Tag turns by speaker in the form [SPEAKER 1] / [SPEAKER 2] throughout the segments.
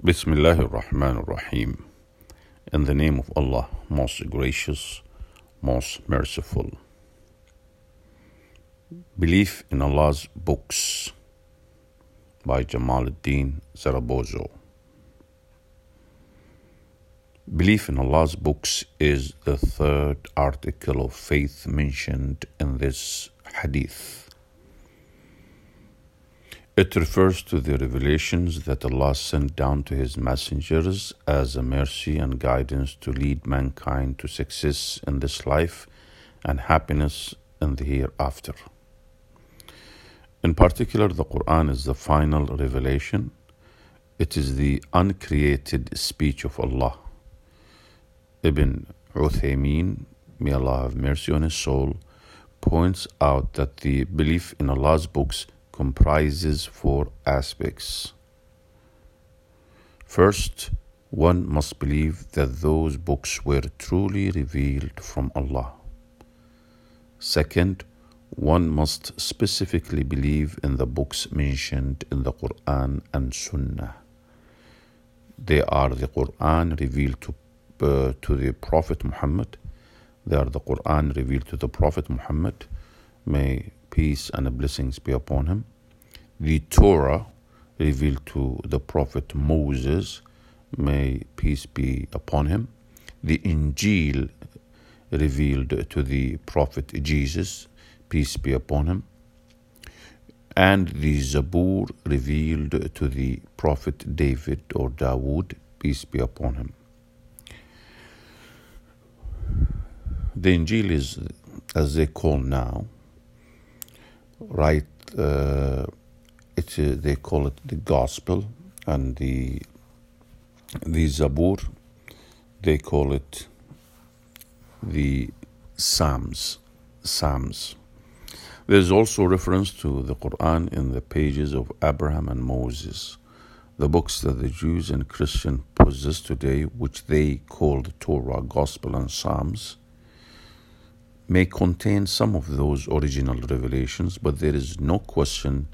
[SPEAKER 1] Bismillah ar-Rahman ar-Rahim. In the name of Allah, most gracious, most merciful. Belief in Allah's books by Jamaluddin Zarabozo. Belief in Allah's books is the third article of faith mentioned in this hadith. It refers to the revelations that Allah sent down to His messengers as a mercy and guidance to lead mankind to success in this life and happiness in the hereafter. In particular, the Quran is the final revelation. It is the uncreated speech of Allah. Ibn Uthaymeen, may Allah have mercy on his soul, points out that the belief in Allah's books comprises four aspects. First, one must believe that those books were truly revealed from Allah. Second, one must specifically believe in the books mentioned in the Quran and Sunnah. They are the Quran revealed to, uh, to the Prophet Muhammad. They are the Quran revealed to the Prophet Muhammad. May peace and blessings be upon him. The Torah revealed to the Prophet Moses, may peace be upon him. The Injil revealed to the Prophet Jesus, peace be upon him. And the Zabur revealed to the Prophet David or Dawood, peace be upon him. The Injil is, as they call now, right uh, uh, they call it the gospel and the the zabur. They call it the psalms psalms. There's also reference to the quran in the pages of abraham and moses the books that the jews and christians possess today which they call the torah gospel and psalms may contain some of those original revelations, but there is no question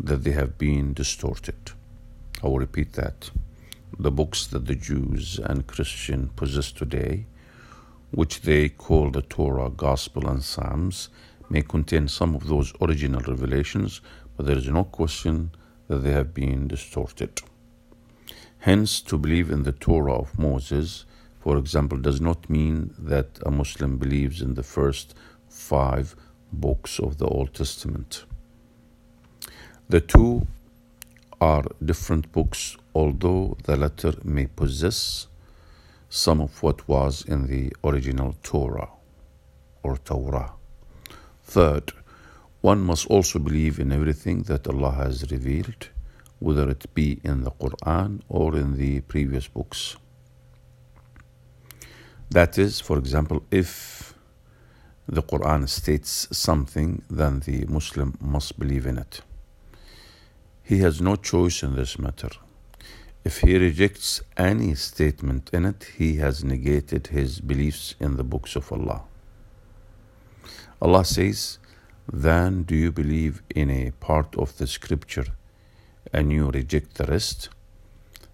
[SPEAKER 1] that they have been distorted. I will repeat that. The books that the Jews and Christians possess today, which they call the Torah, Gospel, and Psalms, may contain some of those original revelations, but there is no question that they have been distorted. Hence, to believe in the Torah of Moses for example, does not mean that a Muslim believes in the first five books of the Old Testament. The two are different books, although the latter may possess some of what was in the original Torah or Torah. Third, one must also believe in everything that Allah has revealed, whether it be in the Quran or in the previous books. That is, for example, if the Quran states something, then the Muslim must believe in it. He has no choice in this matter. If he rejects any statement in it, he has negated his beliefs in the books of Allah. Allah says, Then do you believe in a part of the scripture and you reject the rest?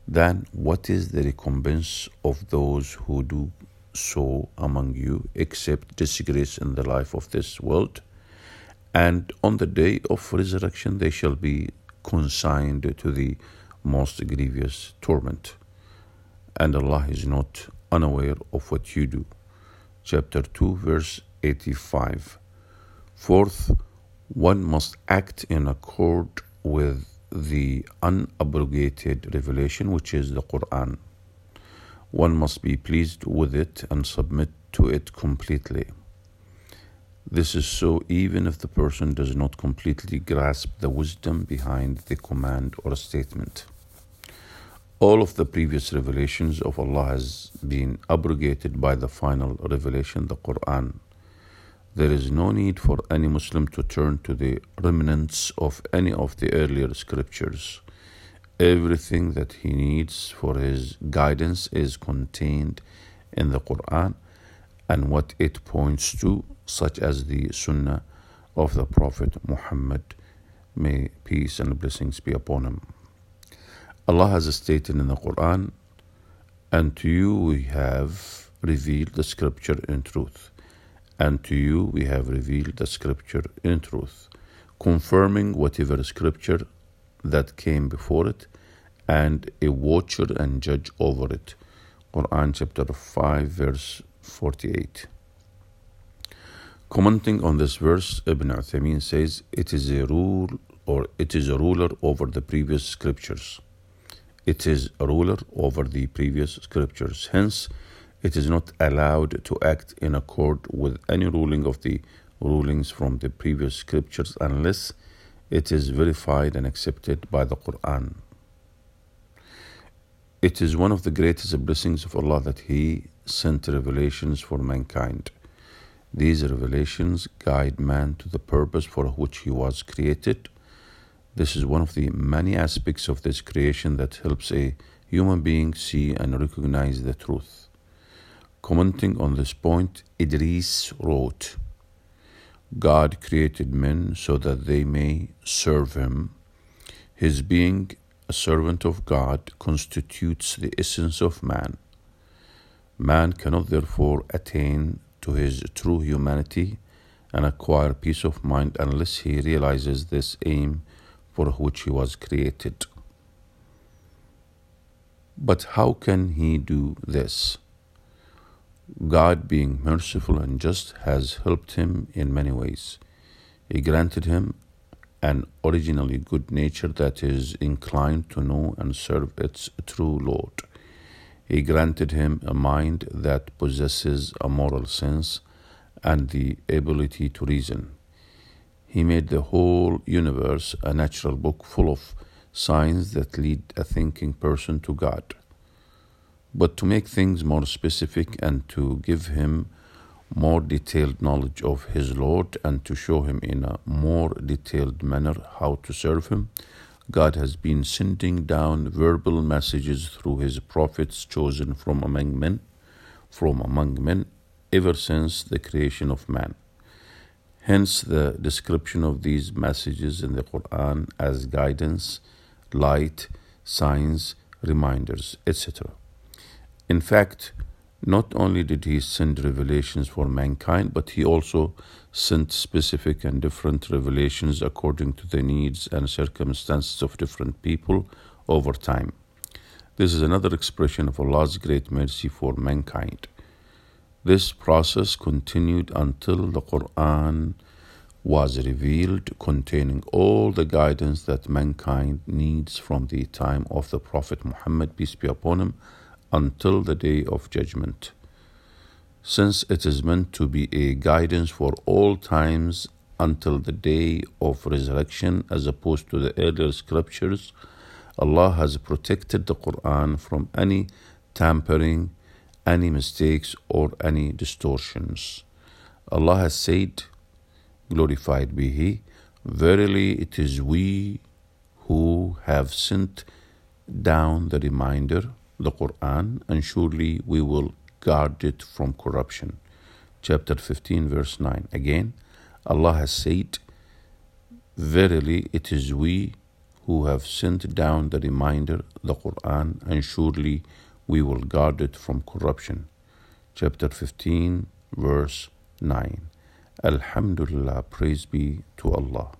[SPEAKER 1] Then what is the recompense of those who do so among you except disgrace in the life of this world. And on the day of resurrection they shall be consigned to the most grievous torment. And Allah is not unaware of what you do. Chapter 2, verse 85. Fourth, one must act in accord with the unabrogated revelation, which is the Quran one must be pleased with it and submit to it completely. This is so even if the person does not completely grasp the wisdom behind the command or statement. All of the previous revelations of Allah has been abrogated by the final revelation, the Quran. There is no need for any Muslim to turn to the remnants of any of the earlier scriptures Everything that he needs for his guidance is contained in the Quran and what it points to, such as the Sunnah of the Prophet Muhammad. May peace and blessings be upon him. Allah has stated in the Quran, And to you we have revealed the scripture in truth. And to you we have revealed the scripture in truth, confirming whatever scripture that came before it, and a watcher and judge over it. Quran chapter 5, verse 48. Commenting on this verse, Ibn Uthaymeen says, It is a rule or it is a ruler over the previous scriptures. It is a ruler over the previous scriptures. Hence, it is not allowed to act in accord with any ruling of the rulings from the previous scriptures unless it is verified and accepted by the Quran. It is one of the greatest blessings of Allah that He sent revelations for mankind. These revelations guide man to the purpose for which he was created. This is one of the many aspects of this creation that helps a human being see and recognize the truth. Commenting on this point, Idris wrote, God created men so that they may serve him. His being a servant of God constitutes the essence of man. Man cannot therefore attain to his true humanity and acquire peace of mind unless he realizes this aim for which he was created. But how can he do this? God, being merciful and just, has helped him in many ways. He granted him an originally good nature that is inclined to know and serve its true Lord. He granted him a mind that possesses a moral sense and the ability to reason. He made the whole universe a natural book full of signs that lead a thinking person to God. But to make things more specific and to give him more detailed knowledge of his Lord and to show him in a more detailed manner how to serve him, God has been sending down verbal messages through his prophets chosen from among men, from among men ever since the creation of man. Hence the description of these messages in the Quran as guidance, light, signs, reminders, etc. In fact, not only did he send revelations for mankind, but he also sent specific and different revelations according to the needs and circumstances of different people over time. This is another expression of Allah's great mercy for mankind. This process continued until the Quran was revealed, containing all the guidance that mankind needs from the time of the Prophet Muhammad, peace be upon him, until the day of judgment. Since it is meant to be a guidance for all times until the day of resurrection, as opposed to the earlier scriptures, Allah has protected the Quran from any tampering, any mistakes, or any distortions. Allah has said, Glorified be He, Verily it is we who have sent down the reminder the Quran, and surely we will guard it from corruption. Chapter 15, verse 9. Again, Allah has said, Verily it is we who have sent down the reminder, the Quran, and surely we will guard it from corruption. Chapter 15, verse 9. Alhamdulillah, praise be to Allah.